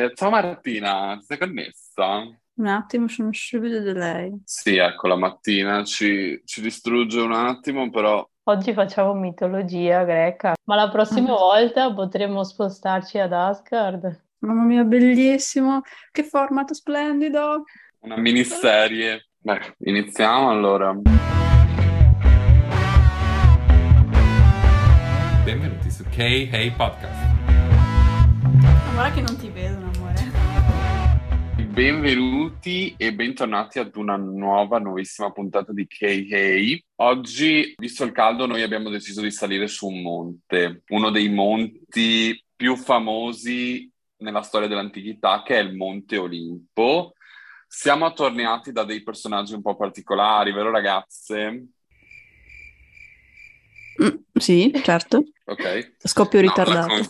Eh, Ciao Martina, ti sei connessa? Un attimo, sono subito da lei. Sì, ecco, la mattina ci, ci distrugge un attimo, però Oggi facciamo mitologia greca, ma la prossima volta potremo spostarci ad Asgard. Mamma mia, bellissimo! Che formato splendido! una miniserie. Beh, iniziamo allora. Benvenuti su K-Hey Podcast. Guarda che non ti vedono. Benvenuti e bentornati ad una nuova, nuovissima puntata di K-Hey. Oggi, visto il caldo, noi abbiamo deciso di salire su un monte, uno dei monti più famosi nella storia dell'antichità, che è il Monte Olimpo. Siamo attorniati da dei personaggi un po' particolari, vero ragazze? Mm, sì, certo. Ok. Scoppio No, ritardato. con- Mi,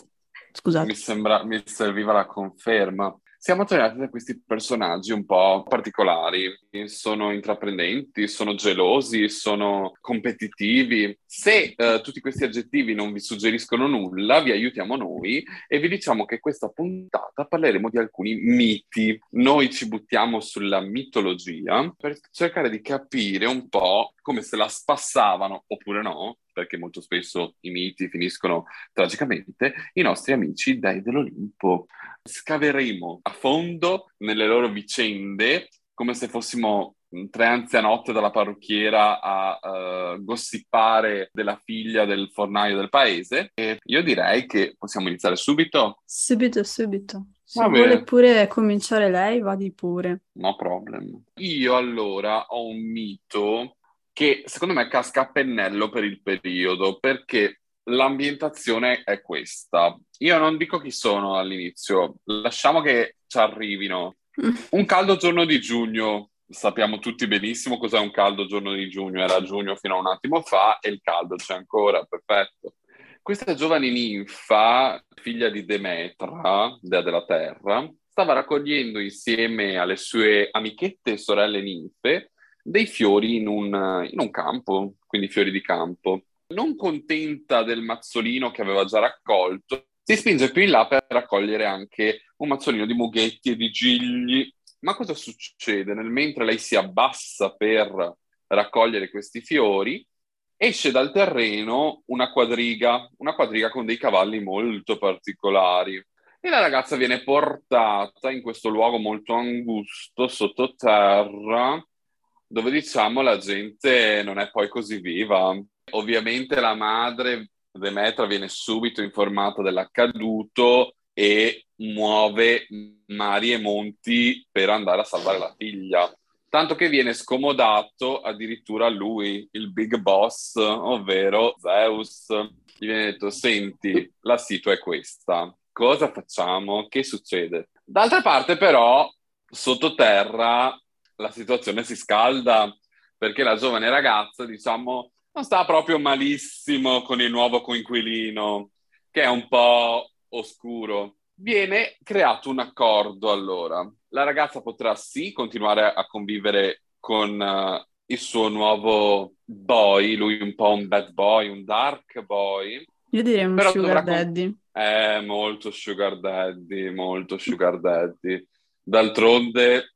Scusate. sembra, mi serviva la conferma. Siamo attorniati da questi personaggi un po' particolari. Sono intraprendenti, sono gelosi, sono competitivi. Se eh, tutti questi aggettivi non vi suggeriscono nulla, vi aiutiamo noi e vi diciamo che questa puntata parleremo di alcuni miti. Noi ci buttiamo sulla mitologia per cercare di capire un po' come se la spassavano oppure no, perché molto spesso i miti finiscono tragicamente, i nostri amici dei dell'Olimpo. Scaveremo a fondo nelle loro vicende come se fossimo tre anzianotte dalla parrucchiera a eh, gossipare della figlia del fornaio del paese. E io direi che possiamo iniziare subito. Subito, subito. Se vuole pure cominciare lei, vadi pure. No problem. Io allora ho un mito che secondo me casca a pennello per il periodo, perché l'ambientazione è questa. Io non dico chi sono all'inizio, lasciamo che ci arrivino. Un caldo giorno di giugno, sappiamo tutti benissimo cos'è un caldo giorno di giugno, era giugno fino a un attimo fa e il caldo c'è ancora, perfetto. Questa giovane ninfa, figlia di Demetra, dea della terra, stava raccogliendo insieme alle sue amichette e sorelle ninfe dei fiori in un, in un campo, quindi fiori di campo. Non contenta del mazzolino che aveva già raccolto, si spinge più in là per raccogliere anche un mazzolino di mughetti e di gigli. Ma cosa succede? Nel mentre lei si abbassa per raccogliere questi fiori, esce dal terreno una quadriga, una quadriga con dei cavalli molto particolari. E la ragazza viene portata in questo luogo molto angusto, sottoterra, dove diciamo la gente non è poi così viva. Ovviamente la madre Demetra viene subito informata dell'accaduto e muove mari e monti per andare a salvare la figlia. Tanto che viene scomodato addirittura lui, il big boss, ovvero Zeus. Gli viene detto, senti, la situa è questa. Cosa facciamo? Che succede? D'altra parte però, sottoterra, la situazione si scalda perché la giovane ragazza, diciamo, non sta proprio malissimo con il nuovo coinquilino, che è un po' oscuro. Viene creato un accordo allora. La ragazza potrà sì continuare a convivere con eh, il suo nuovo boy, lui un po' un bad boy, un dark boy, Io direi un Però sugar dovrà con- daddy. è molto sugar daddy, molto sugar daddy. D'altronde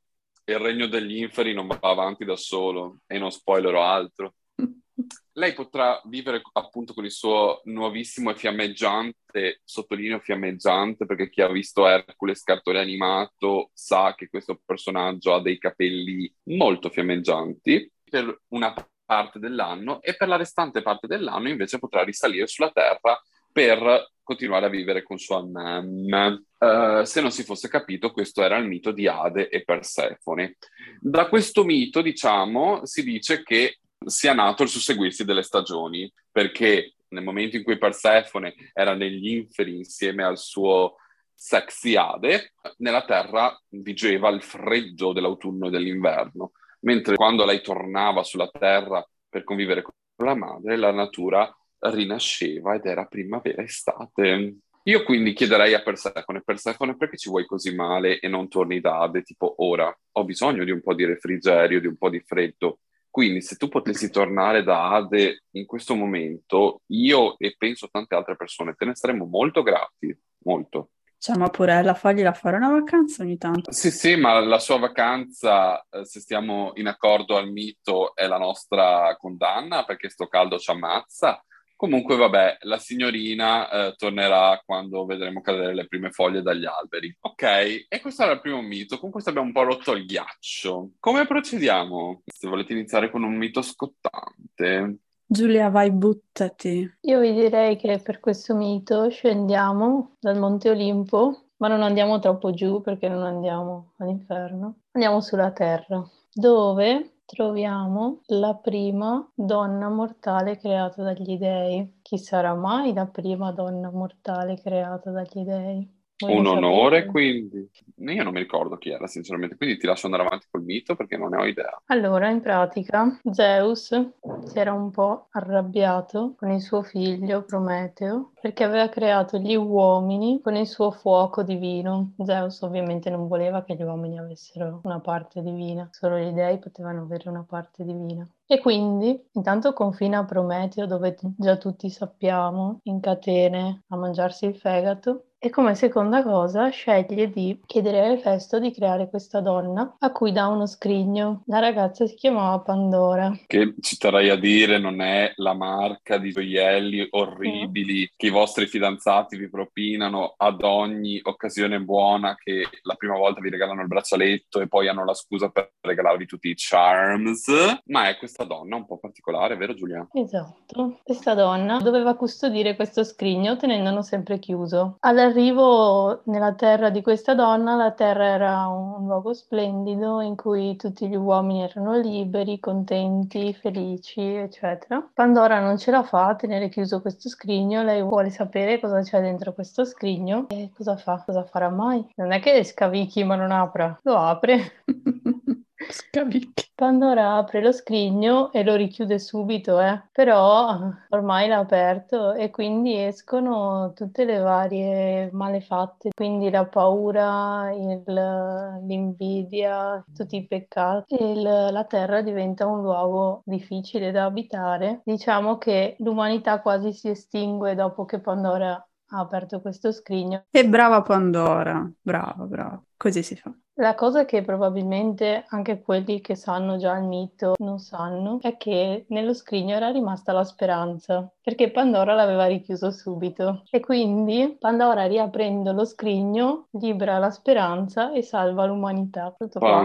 il regno degli inferi non va avanti da solo e non spoilerò altro. Lei potrà vivere appunto con il suo nuovissimo e fiammeggiante, sottolineo fiammeggiante perché chi ha visto Hercules cartone animato sa che questo personaggio ha dei capelli molto fiammeggianti per una parte dell'anno e per la restante parte dell'anno invece potrà risalire sulla Terra per continuare a vivere con sua mamma. Eh, se non si fosse capito, questo era il mito di Ade e Persefone. Da questo mito, diciamo, si dice che sia nato il susseguirsi delle stagioni, perché nel momento in cui Persefone era negli inferi insieme al suo sexy Ade, nella terra vigeva il freddo dell'autunno e dell'inverno, mentre quando lei tornava sulla terra per convivere con la madre, la natura rinasceva ed era primavera-estate. Io quindi chiederei a Persefone, Persefone, perché ci vuoi così male e non torni da Ade? Tipo, ora ho bisogno di un po' di refrigerio, di un po' di freddo. Quindi se tu potessi tornare da Ade in questo momento, io e penso tante altre persone te ne saremmo molto grati, molto. Cioè, ma Purella, fagliela fare una vacanza ogni tanto. Sì, sì, ma la sua vacanza, eh, se stiamo in accordo al mito, è la nostra condanna perché sto caldo ci ammazza. Comunque, vabbè, la signorina eh, tornerà quando vedremo cadere le prime foglie dagli alberi. Ok, e questo era il primo mito. Con questo abbiamo un po' rotto il ghiaccio. Come procediamo? Se volete iniziare con un mito scottante. Giulia, vai, buttati. Io vi direi che per questo mito scendiamo dal Monte Olimpo, ma non andiamo troppo giù perché non andiamo all'inferno. Andiamo sulla terra, dove troviamo la prima donna mortale creata dagli dei. Chi sarà mai la prima donna mortale creata dagli dei? Un onore, quindi. Io non mi ricordo chi era, sinceramente, quindi ti lascio andare avanti col mito perché non ne ho idea. Allora, in pratica, Zeus si era un po' arrabbiato con il suo figlio Prometeo perché aveva creato gli uomini con il suo fuoco divino. Zeus ovviamente non voleva che gli uomini avessero una parte divina, solo gli dei potevano avere una parte divina. E quindi, intanto confina a Prometeo, dove già tutti sappiamo, in catene a mangiarsi il fegato. E come seconda cosa sceglie di chiedere a Efesto di creare questa donna a cui dà uno scrigno. La ragazza si chiamava Pandora. Che ci terrei a dire non è la marca di gioielli orribili che i vostri fidanzati vi propinano ad ogni occasione buona che la prima volta vi regalano il braccialetto e poi hanno la scusa per regalarvi tutti i charms, ma è questa donna un po' particolare, vero Giulia? Esatto. Questa donna doveva custodire questo scrigno tenendolo sempre chiuso. All'arrivo nella terra di questa donna, la terra era un luogo splendido in cui tutti gli uomini erano liberi, contenti, felici, eccetera. Pandora non ce la fa a tenere chiuso questo scrigno, lei vuole sapere cosa c'è dentro questo scrigno e cosa fa? Cosa farà mai? Non è che scavicchi ma non apra, lo apre. Scavicchi. Pandora apre lo scrigno e lo richiude subito, eh. Però ormai l'ha aperto e quindi escono tutte le varie malefatte, quindi la paura, il- l'invidia, tutti i peccati. Il- la terra diventa un luogo difficile da abitare. Diciamo che l'umanità quasi si estingue dopo che Pandora ha aperto questo scrigno. E brava Pandora, brava, brava. Così si fa. La cosa che probabilmente anche quelli che sanno già il mito non sanno è che nello scrigno era rimasta la speranza, perché Pandora l'aveva richiuso subito. E quindi Pandora riaprendo lo scrigno libera la speranza e salva l'umanità. Tutto qua.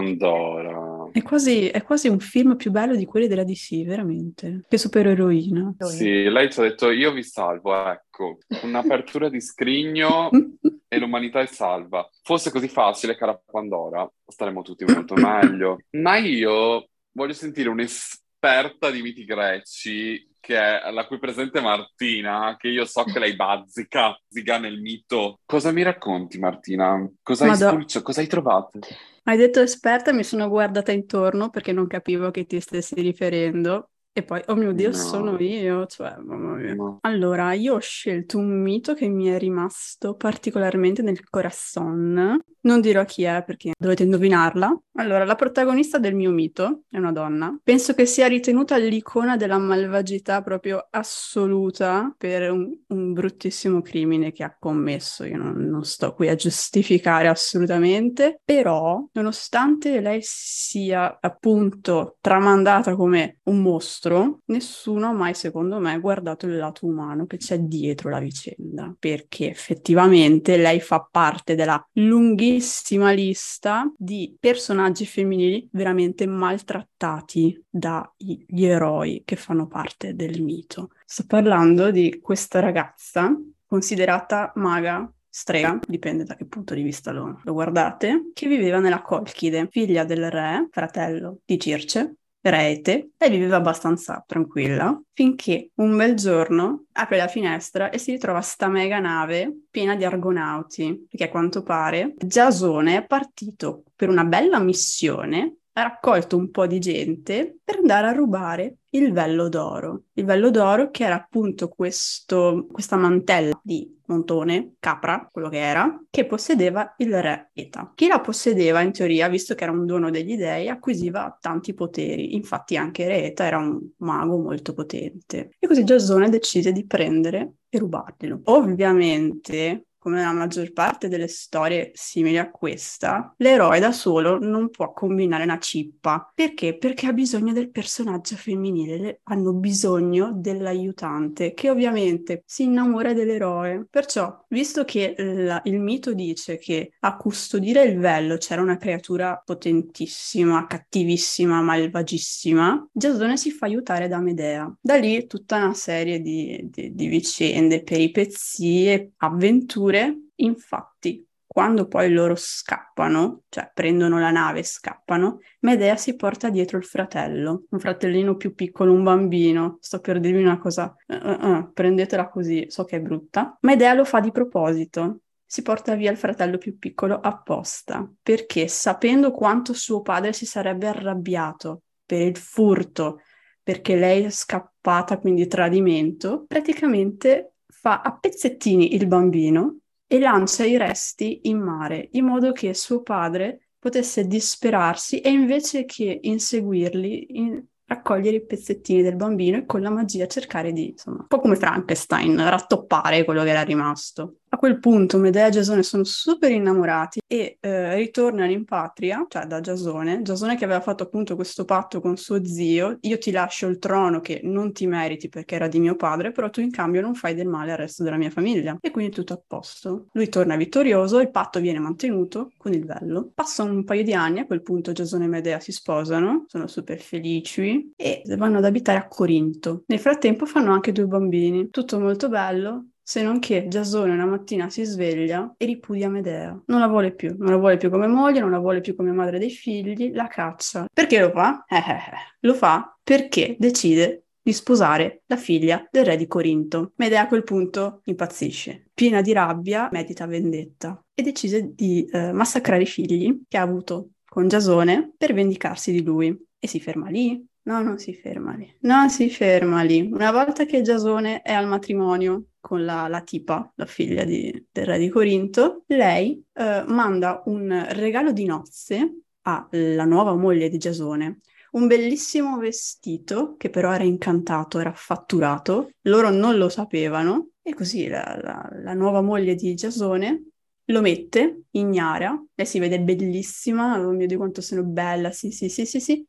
È quasi, è quasi un film più bello di quelli della DC, veramente. Che supereroina. Sì, lei ci ha detto io vi salvo, ecco, un'apertura di scrigno e l'umanità è salva. Fosse così facile, cara Pandora, staremmo tutti molto meglio. Ma io voglio sentire un'esperta di miti greci, è la cui presente Martina, che io so che lei bazzica, ziga nel mito. Cosa mi racconti, Martina? Cosa hai spulcio- Cosa hai trovato? Hai detto esperta, mi sono guardata intorno perché non capivo a che ti stessi riferendo. E poi, oh mio Dio, No. sono io, cioè, mamma mia. No. Allora, io ho scelto un mito che mi è rimasto particolarmente nel corazon. Non dirò chi è perché dovete indovinarla. Allora, la protagonista del mio mito è una donna. Penso che sia ritenuta l'icona della malvagità proprio assoluta per un, un bruttissimo crimine che ha commesso. Io non, non sto qui a giustificare assolutamente, però, nonostante lei sia appunto tramandata come un mostro, nessuno ha mai, secondo me, guardato il lato umano che c'è dietro la vicenda, perché effettivamente lei fa parte della lunghissima lista di personaggi femminili veramente maltrattati dagli eroi che fanno parte del mito. Sto parlando di questa ragazza considerata maga strega, dipende da che punto di vista lo, lo guardate, che viveva nella Colchide, figlia del re, fratello di Circe, Rete, lei viveva abbastanza tranquilla finché un bel giorno apre la finestra e si ritrova sta mega nave piena di argonauti, perché a quanto pare Giasone è partito per una bella missione, ha raccolto un po' di gente per andare a rubare il vello d'oro. Il vello d'oro che era appunto questo, questa mantella di montone, capra, quello che era, che possedeva il re Eta. Chi la possedeva, in teoria, visto che era un dono degli dei, acquisiva tanti poteri. Infatti anche re Eta era un mago molto potente. E così Giasone decide di prendere e rubarglielo. Ovviamente come la maggior parte delle storie simili a questa, l'eroe da solo non può combinare una cippa. Perché? Perché ha bisogno del personaggio femminile, hanno bisogno dell'aiutante, che ovviamente si innamora dell'eroe. Perciò, visto che la, il mito dice che a custodire il vello c'era una creatura potentissima, cattivissima, malvagissima, Giasone si fa aiutare da Medea. Da lì tutta una serie di, di, di vicende, peripezie, avventure Eppure, infatti, quando poi loro scappano, cioè prendono la nave e scappano, Medea si porta dietro il fratello, un fratellino più piccolo, un bambino. Sto per dirvi una cosa, uh, uh, uh, prendetela così, so che è brutta. Medea lo fa di proposito, si porta via il fratello più piccolo apposta, perché sapendo quanto suo padre si sarebbe arrabbiato per il furto, perché lei è scappata, quindi tradimento, praticamente fa a pezzettini il bambino e lancia i resti in mare, in modo che suo padre potesse disperarsi e invece che inseguirli, in, raccogliere i pezzettini del bambino e con la magia cercare di, insomma, un po' come Frankenstein, rattoppare quello che era rimasto. A quel punto Medea e Giasone sono super innamorati e eh, ritornano in patria, cioè da Giasone, Giasone che aveva fatto appunto questo patto con suo zio, io ti lascio il trono che non ti meriti perché era di mio padre, però tu in cambio non fai del male al resto della mia famiglia. E quindi tutto a posto. Lui torna vittorioso, il patto viene mantenuto con il vello. Passano un paio di anni, a quel punto Giasone e Medea si sposano, sono super felici e vanno ad abitare a Corinto. Nel frattempo fanno anche due bambini, tutto molto bello, se non che Giasone una mattina si sveglia e ripudia Medea. Non la vuole più, non la vuole più come moglie, non la vuole più come madre dei figli, la caccia. Perché lo fa? Eh, eh, eh. Lo fa perché decide di sposare la figlia del re di Corinto. Medea a quel punto impazzisce. Piena di rabbia, medita vendetta e decide di eh, massacrare i figli che ha avuto con Giasone per vendicarsi di lui. E si ferma lì, No, non si ferma lì. Non si ferma lì. Una volta che Giasone è al matrimonio con la, la tipa, la figlia di, del re di Corinto, lei eh, manda un regalo di nozze alla nuova moglie di Giasone. Un bellissimo vestito che però era incantato, era fatturato, loro non lo sapevano e così la, la, la nuova moglie di Giasone lo mette, ignara, lei si vede bellissima, oh mio Dio quanto sono bella, sì sì sì sì sì,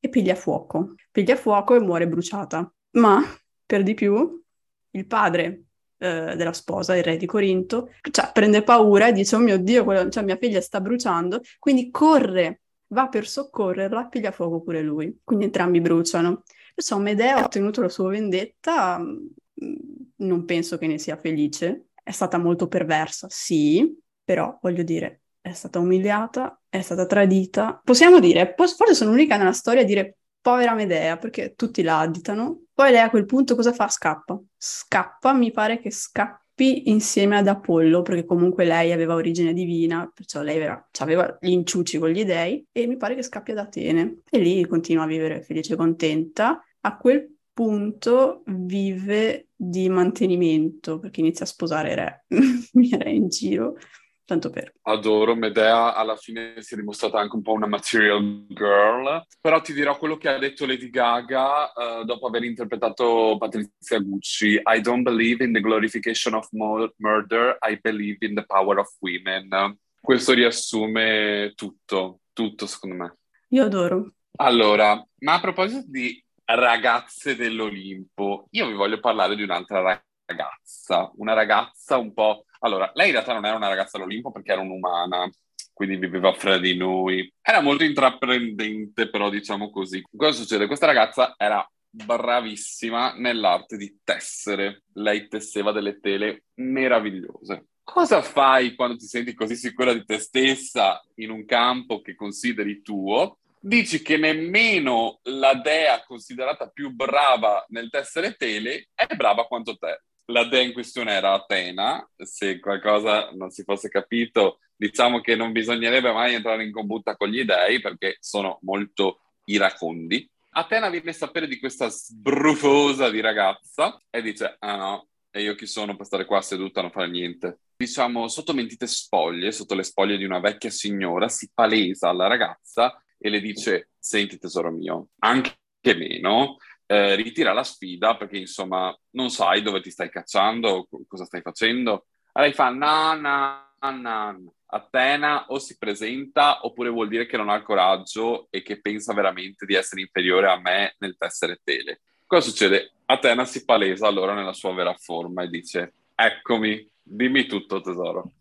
e piglia fuoco. Piglia fuoco e muore bruciata. Ma, per di più, il padre eh, della sposa, il re di Corinto, cioè, prende paura e dice, oh mio Dio, quello, cioè, mia figlia sta bruciando, quindi corre, va per soccorrerla, piglia fuoco pure lui. Quindi entrambi bruciano. Perciò Medea ha ottenuto la sua vendetta, mm, non penso che ne sia felice, è stata molto perversa, sì, però voglio dire, è stata umiliata, è stata tradita. Possiamo dire, forse sono l'unica nella storia a dire povera Medea, perché tutti la additano. Poi lei a quel punto cosa fa? Scappa. Scappa, mi pare che scappi insieme ad Apollo, perché comunque lei aveva origine divina, perciò lei era, aveva gli inciuci con gli dei, e mi pare che scappi ad Atene. E lì continua a vivere felice e contenta. A quel punto vive di mantenimento, perché inizia a sposare re, mi era in giro tanto per. Adoro, Medea alla fine si è dimostrata anche un po' una material girl, però ti dirò quello che ha detto Lady Gaga uh, dopo aver interpretato Patrizia Gucci. I don't believe in the glorification of murder, I believe in the power of women. Questo riassume tutto, tutto secondo me. Io adoro. Allora, ma a proposito di ragazze dell'Olimpo, io vi voglio parlare di un'altra ragazza, una ragazza un po' Allora, lei in realtà non era una ragazza all'Olimpo perché era un'umana, quindi viveva fra di noi. Era molto intraprendente, però diciamo così. Cosa succede? Questa ragazza era bravissima nell'arte di tessere. Lei tesseva delle tele meravigliose. Cosa fai quando ti senti così sicura di te stessa in un campo che consideri tuo? Dici che nemmeno la dea considerata più brava nel tessere tele è brava quanto te la dea in questione era Atena, se qualcosa non si fosse capito, diciamo che non bisognerebbe mai entrare in combutta con gli dei perché sono molto iracondi. Atena viene a sapere di questa sbrufosa di ragazza e dice, ah no, e io chi sono per stare qua seduta a non fare niente? Diciamo, sotto mentite spoglie, sotto le spoglie di una vecchia signora, si palesa alla ragazza e le dice, senti tesoro mio, anche meno, eh, ritira la sfida perché insomma non sai dove ti stai cacciando, cosa stai facendo. Lei fa no, no, no. Atena o si presenta oppure vuol dire che non ha coraggio e che pensa veramente di essere inferiore a me nel tessere tele. Cosa succede? Atena si palesa allora nella sua vera forma e dice eccomi, dimmi tutto tesoro.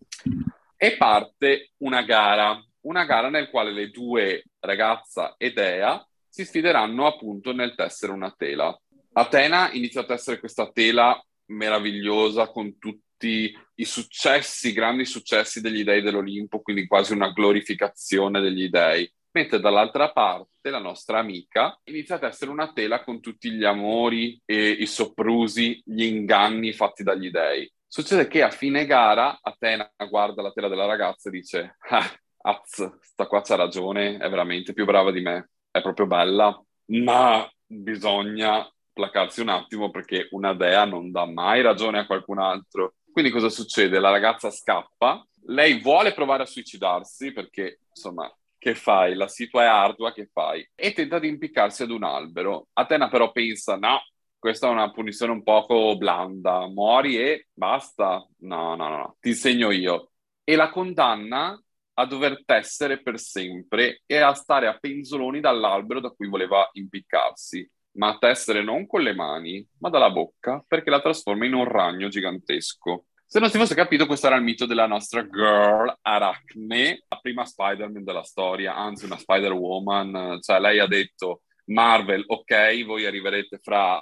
E parte una gara, una gara nel quale le due, ragazza e Dea, si sfideranno appunto nel tessere una tela. Atena inizia a tessere questa tela meravigliosa con tutti i successi, i grandi successi degli dei dell'Olimpo, quindi quasi una glorificazione degli dei. Mentre dall'altra parte la nostra amica inizia a tessere una tela con tutti gli amori e i soprusi, gli inganni fatti dagli dei. Succede che a fine gara Atena guarda la tela della ragazza e dice ah, Az, sta qua c'ha ragione, è veramente più brava di me, è proprio bella, ma bisogna placarsi un attimo perché una dea non dà mai ragione a qualcun altro. Quindi cosa succede? La ragazza scappa, lei vuole provare a suicidarsi perché, insomma, che fai? La situa è ardua, che fai? E tenta di impiccarsi ad un albero. Atena però pensa, no, questa è una punizione un poco blanda, muori e basta. No, no, no, no. ti insegno io. E la condanna a dover tessere per sempre e a stare a penzoloni dall'albero da cui voleva impiccarsi ma a tessere non con le mani, ma dalla bocca, perché la trasforma in un ragno gigantesco. Se non si fosse capito, questo era il mito della nostra girl Arachne, la prima Spider-Man della storia, anzi una Spider-Woman. Cioè, lei ha detto, Marvel, ok, voi arriverete fra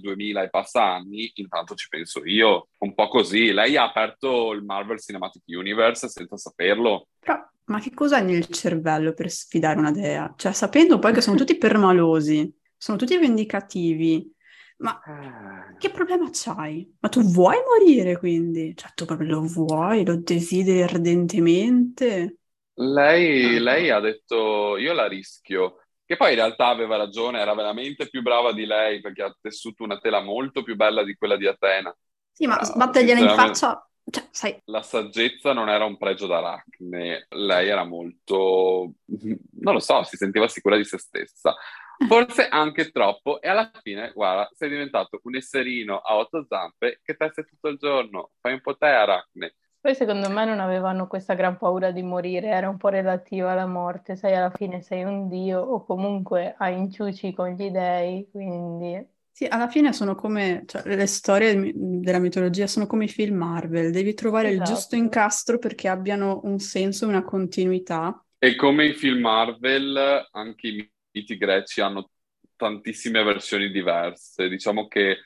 2000 e passa anni, intanto ci penso io. Un po' così. Lei ha aperto il Marvel Cinematic Universe senza saperlo. Però, ma che cosa hai nel cervello per sfidare una dea? Cioè, sapendo poi che sono tutti permalosi sono tutti vendicativi. Ma ah. che problema c'hai? Ma tu vuoi morire quindi? Cioè, tu proprio lo vuoi, lo desideri ardentemente? Lei, ah. lei ha detto, io la rischio. Che poi in realtà aveva ragione, era veramente più brava di lei perché ha tessuto una tela molto più bella di quella di Atena. Sì, ma sbattergliela in faccia cioè, sai... La saggezza non era un pregio d'Aracne, lei era molto, non lo so, si sentiva sicura di se stessa forse anche troppo, e alla fine, guarda, sei diventato un esserino a otto zampe che teste tutto il giorno, fai un po' te aracne. Poi secondo me non avevano questa gran paura di morire, era un po' relativa alla morte, sai alla fine sei un dio o comunque hai inciuci con gli dei, quindi... Sì, alla fine sono come, cioè, le storie della mitologia sono come i film Marvel, devi trovare esatto. il giusto incastro perché abbiano un senso, una continuità. E come i film Marvel, anche i miti greci hanno tantissime versioni diverse. Diciamo che,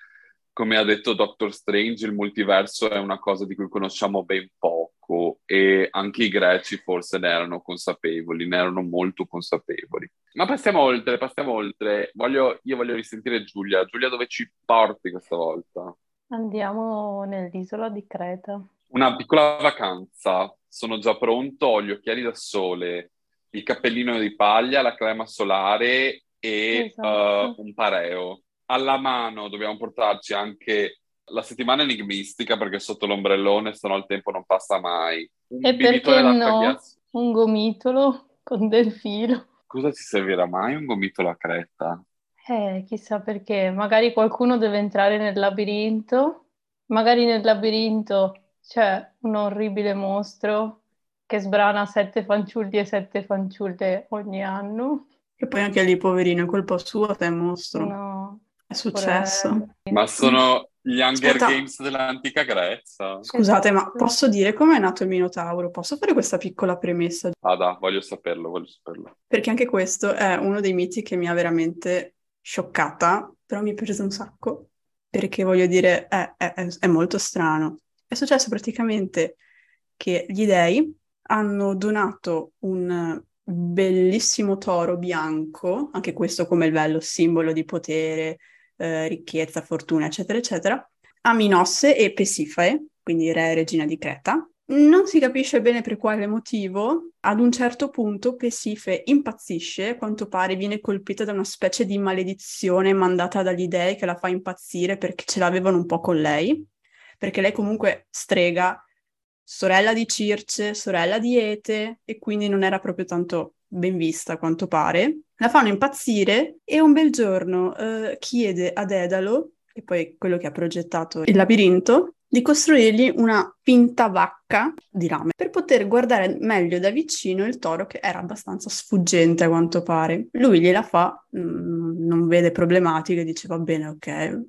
come ha detto Doctor Strange, il multiverso è una cosa di cui conosciamo ben poco e anche i greci forse ne erano consapevoli, ne erano molto consapevoli. Ma passiamo oltre, passiamo oltre. Voglio, io voglio risentire Giulia. Giulia, dove ci porti questa volta? Andiamo nell'isola di Creta. Una piccola vacanza. Sono già pronto, ho gli occhiali da sole, il cappellino di paglia, la crema solare e esatto. uh, un pareo. Alla mano dobbiamo portarci anche la settimana enigmistica perché sotto l'ombrellone se no il tempo non passa mai. Un e perché no? Un gomitolo con del filo. Cosa ci servirà mai un gomitolo a creta? Eh, chissà perché. Magari qualcuno deve entrare nel labirinto. Magari nel labirinto c'è un orribile mostro che sbrana sette fanciulli e sette fanciulle ogni anno. E poi anche lì, poverino, è colpa sua, te mostro. No. È successo. Ma sono gli Hunger Aspetta. Games dell'antica Grecia. Scusate, ma esatto. posso dire com'è nato il Minotauro? Posso fare questa piccola premessa? Ah, da, voglio saperlo, voglio saperlo. Perché anche questo è uno dei miti che mi ha veramente scioccata, però mi è preso un sacco, perché voglio dire, è, è, è molto strano. È successo praticamente che gli dei hanno donato un bellissimo toro bianco, anche questo come il bello simbolo di potere, eh, ricchezza, fortuna, eccetera, eccetera, a Minosse e Pesifae, quindi re e regina di Creta. Non si capisce bene per quale motivo, ad un certo punto Pesife impazzisce, a quanto pare viene colpita da una specie di maledizione mandata dagli dei che la fa impazzire perché ce l'avevano un po' con lei, perché lei comunque strega sorella di Circe, sorella di Ete, e quindi non era proprio tanto ben vista a quanto pare. La fanno impazzire e un bel giorno eh, chiede ad Edalo, che poi è quello che ha progettato il labirinto, di costruirgli una finta vacca di rame per poter guardare meglio da vicino il toro che era abbastanza sfuggente a quanto pare. Lui gliela fa, mm, non vede problematiche, dice va bene, ok,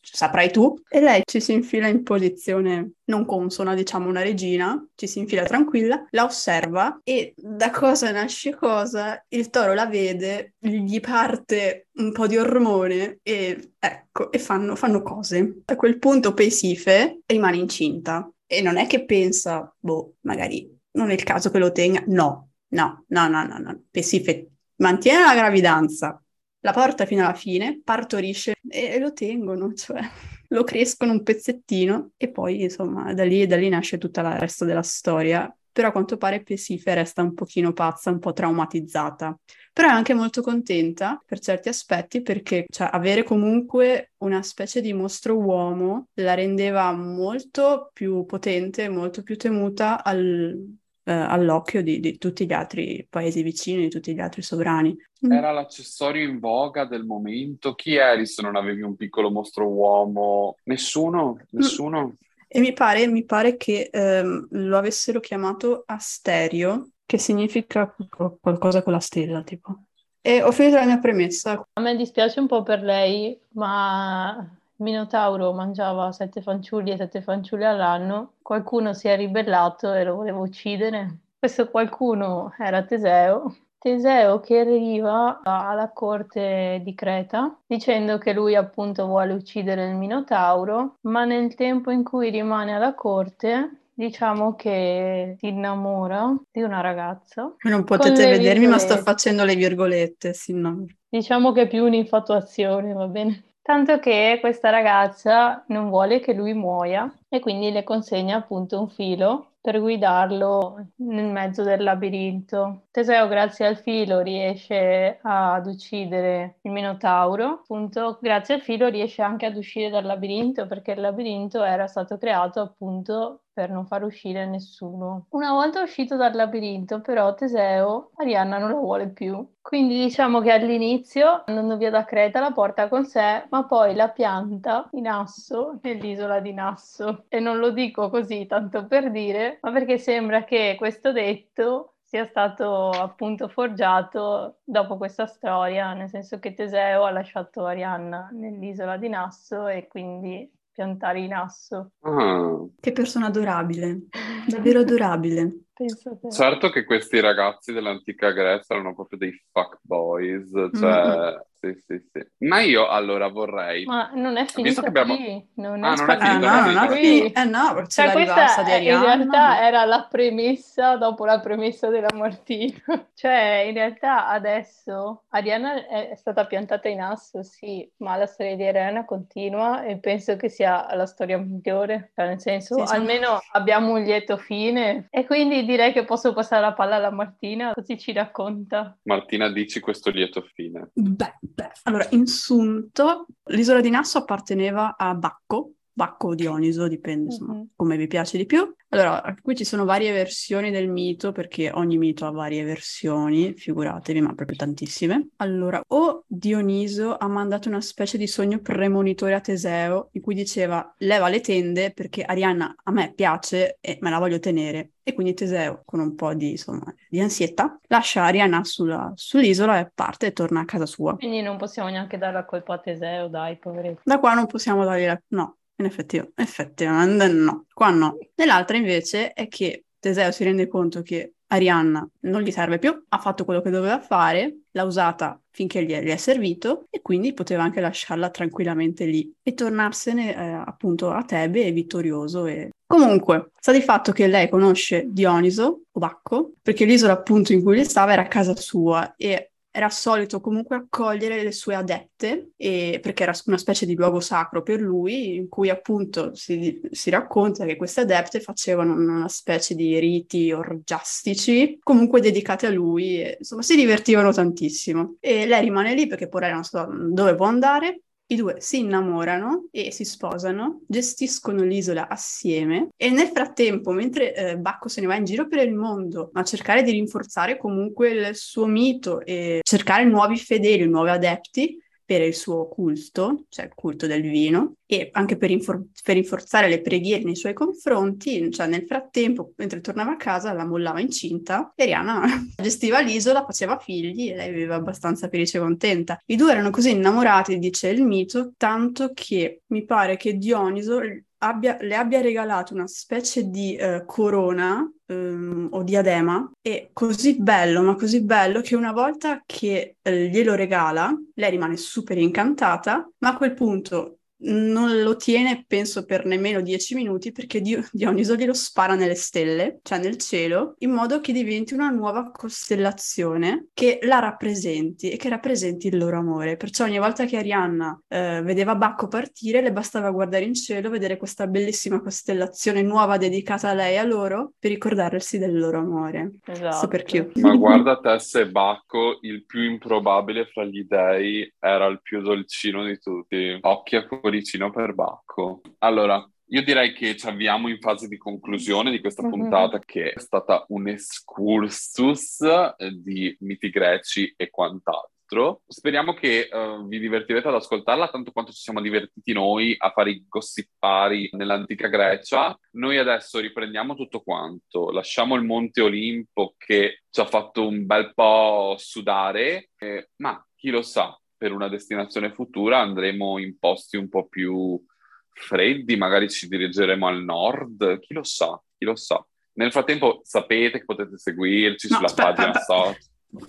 saprai tu. E lei ci si infila in posizione non consona, diciamo una regina, ci si infila tranquilla, la osserva e da cosa nasce cosa, il toro la vede, gli parte un po' di ormone e ecco, e fanno, fanno cose. A quel punto Peisife rimane incinta e non è che pensa, boh, magari non è il caso che lo tenga, no, no, no, no, no, no. Peisife mantiene la gravidanza, la porta fino alla fine, partorisce e lo tengono, cioè lo crescono un pezzettino e poi insomma da lì, da lì nasce tutto il resto della storia. Però a quanto pare Pesife resta un pochino pazza, un po' traumatizzata. Però è anche molto contenta per certi aspetti perché cioè, avere comunque una specie di mostro uomo la rendeva molto più potente, molto più temuta al, eh, all'occhio di, di, tutti gli altri paesi vicini, di tutti gli altri sovrani. Mm. Era l'accessorio in voga del momento. Chi eri se non avevi un piccolo mostro uomo? Nessuno? Nessuno? Mm. E mi pare, mi pare che ehm, lo avessero chiamato Asterio, che significa qualcosa con la stella, tipo. E ho finito la mia premessa. A me dispiace un po' per lei, ma Minotauro mangiava sette fanciulli e sette fanciulle all'anno, qualcuno si è ribellato e lo voleva uccidere. Questo qualcuno era Teseo. Teseo che arriva alla corte di Creta dicendo che lui appunto vuole uccidere il Minotauro, ma nel tempo in cui rimane alla corte diciamo che si innamora di una ragazza. Non potete vedermi, ma sto facendo le virgolette, sì, no. Diciamo che è più un'infatuazione, va bene? Tanto che questa ragazza non vuole che lui muoia e quindi le consegna appunto un filo per guidarlo nel mezzo del labirinto. Teseo, grazie al filo, riesce ad uccidere il Minotauro. Appunto, grazie al filo riesce anche ad uscire dal labirinto perché il labirinto era stato creato appunto per non far uscire nessuno. Una volta uscito dal labirinto, però, Teseo Arianna non lo vuole più. Quindi diciamo che all'inizio, andando via da Creta, la porta con sé, ma poi la pianta in Asso, nell'isola di Nasso. E non lo dico così tanto per dire, ma perché sembra che questo detto sia stato appunto forgiato dopo questa storia, nel senso che Teseo ha lasciato Arianna nell'isola di Nasso e quindi piantare in asso. Ah. Che persona adorabile, davvero adorabile. Certo che questi ragazzi dell'antica Grecia erano proprio dei fuck boys, cioè mm-hmm. Sì, sì, sì. Ma io allora vorrei... Ma non è finito qui, abbiamo... non è ah, non è finito, ah, no, non è finito. Eh no, cioè, questa è, in realtà era la premessa dopo la premessa della Martina. cioè, in realtà adesso Ariana è stata piantata in asso, sì, ma la storia di Ariana continua e penso che sia la storia migliore. Cioè, nel senso, sì, almeno sì. abbiamo un lieto fine. E quindi direi che posso passare la palla alla Martina, così ci racconta. Martina, dici questo lieto fine. Beh, Beh, allora, in sunto, l'isola di Nasso apparteneva a Bacco, Bacco o Dioniso, dipende insomma, mm-hmm. come vi piace di più. Allora, qui ci sono varie versioni del mito, perché ogni mito ha varie versioni, figuratevi, ma proprio tantissime. Allora, o Dioniso ha mandato una specie di sogno premonitore a Teseo, in cui diceva, leva le tende perché Arianna a me piace e me la voglio tenere. E quindi Teseo, con un po' di, insomma, di ansietta, lascia Arianna sulla, sull'isola e parte e torna a casa sua. Quindi non possiamo neanche dare la colpa a Teseo, dai, poveretto. Da qua non possiamo dargli la... no. In effetti, effettivamente no. Qua no. Nell'altra invece è che Teseo si rende conto che Arianna non gli serve più, ha fatto quello che doveva fare, l'ha usata finché gli è, gli è servito e quindi poteva anche lasciarla tranquillamente lì e tornarsene eh, appunto a Tebe vittorioso. E... Comunque, sta di fatto che lei conosce Dioniso, o Bacco, perché l'isola appunto in cui lui stava era casa sua e era solito comunque accogliere le sue adette, e, perché era una specie di luogo sacro per lui, in cui appunto si, si racconta che queste adepte facevano una specie di riti orgiastici, comunque dedicati a lui, e, insomma si divertivano tantissimo. E lei rimane lì perché poi non sa dove può andare, i due si innamorano e si sposano, gestiscono l'isola assieme e nel frattempo, mentre eh, Bacco se ne va in giro per il mondo a cercare di rinforzare comunque il suo mito e cercare nuovi fedeli, nuovi adepti, per il suo culto, cioè il culto del vino, e anche per, infor- per rinforzare le preghiere nei suoi confronti, cioè nel frattempo, mentre tornava a casa, la mollava incinta e Rihanna gestiva l'isola, faceva figli e lei viveva abbastanza felice e contenta. I due erano così innamorati, dice il mito, tanto che mi pare che Dioniso abbia, le abbia regalato una specie di uh, corona um, o diadema e così bello, ma così bello che una volta che uh, glielo regala, lei rimane super incantata, ma a quel punto non lo tiene, penso, per nemmeno dieci minuti perché Dioniso glielo spara nelle stelle, cioè nel cielo, in modo che diventi una nuova costellazione che la rappresenti e che rappresenti il loro amore. Perciò ogni volta che Arianna eh, vedeva Bacco partire, le bastava guardare in cielo, vedere questa bellissima costellazione nuova dedicata a lei e a loro per ricordarsi del loro amore. Esatto. Super cute. Ma guarda te se Bacco, il più improbabile fra gli dei, era il più dolcino di tutti. Occhi a cuoricino per Bacco. Allora, io direi che ci avviamo in fase di conclusione di questa Mhm. puntata che è stata un excursus eh, di miti greci e quant'altro. Speriamo che eh, vi divertirete ad ascoltarla tanto quanto ci siamo divertiti noi a fare i gossipari nell'antica Grecia. Noi adesso riprendiamo tutto quanto, lasciamo il Monte Olimpo che ci ha fatto un bel po' sudare, eh, ma chi lo sa, per una destinazione futura andremo in posti un po' più freddi, magari ci dirigeremo al nord, chi lo sa, chi lo sa. Nel frattempo sapete che potete seguirci No, sulla aspetta, pagina aspetta. social.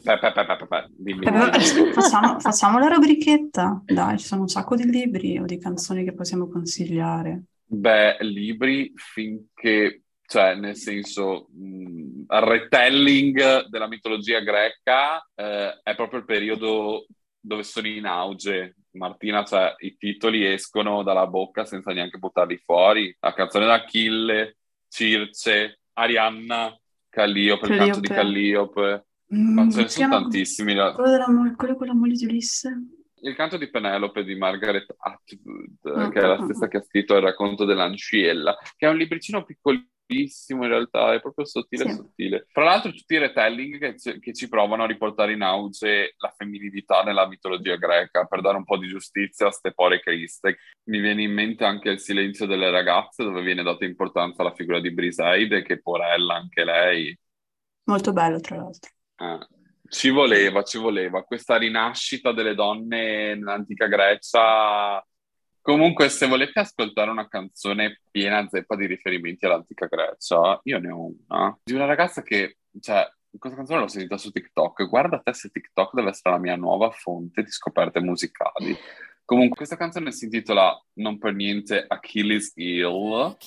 Pe- pe- pe- pe- pe- pe- dimmi, dimmi. facciamo, facciamo la rubrichetta. Dai, ci sono un sacco di libri o di canzoni che possiamo consigliare. Beh, libri finché, cioè nel senso, mh, il retelling della mitologia greca eh, è proprio il periodo dove sono in auge. Martina, cioè i titoli escono dalla bocca senza neanche buttarli fuori. La canzone d'Achille, Circe, Arianna, Calliope, il canto di Calliope. Calliope. Mm, Ma ce ne sono tantissimi. Quello, della mo- quello con la moglie di Ulisse? Il canto di Penelope di Margaret Atwood, Ah, che è la ah, stessa ah. che ha scritto Il racconto dell'anciella, che è un libricino piccolissimo in realtà, è proprio sottile Sì. sottile. Fra l'altro tutti i retelling che, ci- che ci provano a riportare in auge la femminilità nella mitologia greca, per dare un po' di giustizia a ste pore criste. Mi viene in mente anche Il silenzio delle ragazze, dove viene data importanza alla figura di Briseide, che porella anche lei. Molto bello, tra l'altro. Eh, ci voleva, ci voleva questa rinascita delle donne nell'antica Grecia. Comunque, se volete ascoltare una canzone piena zeppa di riferimenti all'antica Grecia, io ne ho una di una ragazza che, cioè, questa canzone l'ho sentita su TikTok. Guarda te se TikTok deve essere la mia nuova fonte di scoperte musicali. Comunque, questa canzone si intitola non per niente Achilles can't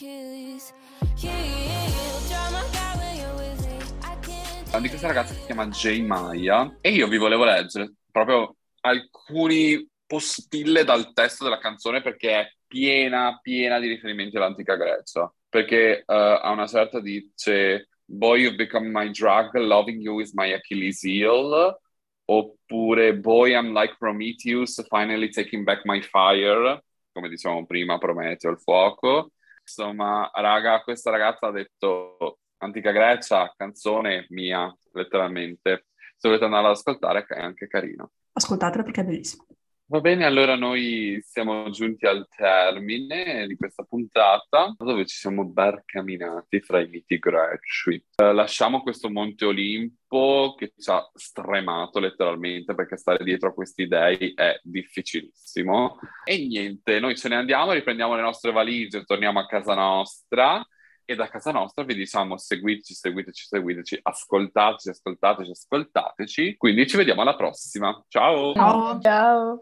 di questa ragazza che si chiama Jay Maya e io vi volevo leggere proprio alcuni postille dal testo della canzone perché è piena, piena di riferimenti all'antica Grecia. Perché eh, a una certa dice Boy, you've become my drug, loving you is my Achilles heel. Oppure Boy, I'm like Prometheus, finally taking back my fire. Come dicevamo prima, Prometeo, il fuoco. Insomma, raga, questa ragazza ha detto Antica Grecia, canzone mia, letteralmente. Se volete andare ad ascoltare, è anche carino. Ascoltatela perché è bellissimo. Va bene, allora noi siamo giunti al termine di questa puntata dove ci siamo barcaminati fra i miti greci. Eh, lasciamo questo Monte Olimpo che ci ha stremato letteralmente perché stare dietro a questi dei è difficilissimo. E niente, noi ce ne andiamo, riprendiamo le nostre valigie, torniamo a casa nostra e da casa nostra vi diciamo seguiteci, seguiteci, seguiteci, ascoltateci, ascoltateci, ascoltateci. Quindi ci vediamo alla prossima. Ciao! Ciao. Ciao.